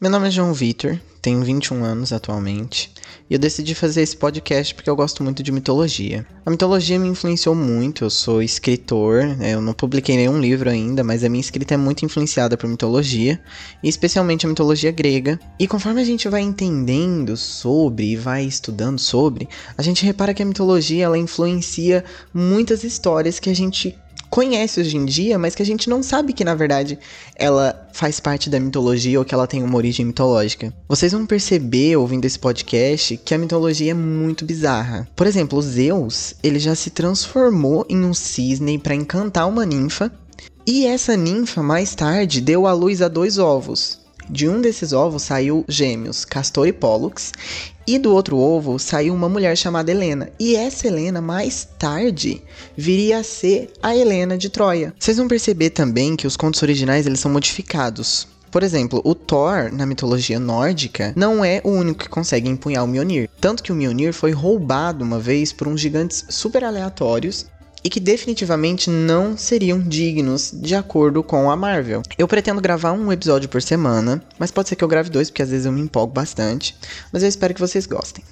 Meu nome é João Vitor, tenho 21 anos atualmente, e eu decidi fazer esse podcast porque eu gosto muito de mitologia. A mitologia me influenciou muito, eu sou escritor, né, eu não publiquei nenhum livro ainda, mas a minha escrita é muito influenciada por mitologia, e especialmente a mitologia grega. E conforme a gente vai entendendo sobre e vai estudando sobre, a gente repara que a mitologia ela influencia muitas histórias que a gente conhece hoje em dia, mas que a gente não sabe que na verdade ela faz parte da mitologia ou que ela tem uma origem mitológica. Vocês vão perceber ouvindo esse podcast que a mitologia é muito bizarra. Por exemplo, Zeus, ele já se transformou em um cisne para encantar uma ninfa, e essa ninfa mais tarde deu à luz a dois ovos. De um desses ovos saiu gêmeos, Castor e Pollux, e do outro ovo saiu uma mulher chamada Helena. E essa Helena, mais tarde, viria a ser a Helena de Troia. Vocês vão perceber também que os contos originais eles são modificados. Por exemplo, o Thor, na mitologia nórdica, não é o único que consegue empunhar o Mjolnir. Tanto que o Mjolnir foi roubado uma vez por uns gigantes super aleatórios e que definitivamente não seriam dignos de acordo com a Marvel. Eu pretendo gravar um episódio por semana, mas pode ser que eu grave dois, porque às vezes eu me empolgo bastante. Mas eu espero que vocês gostem.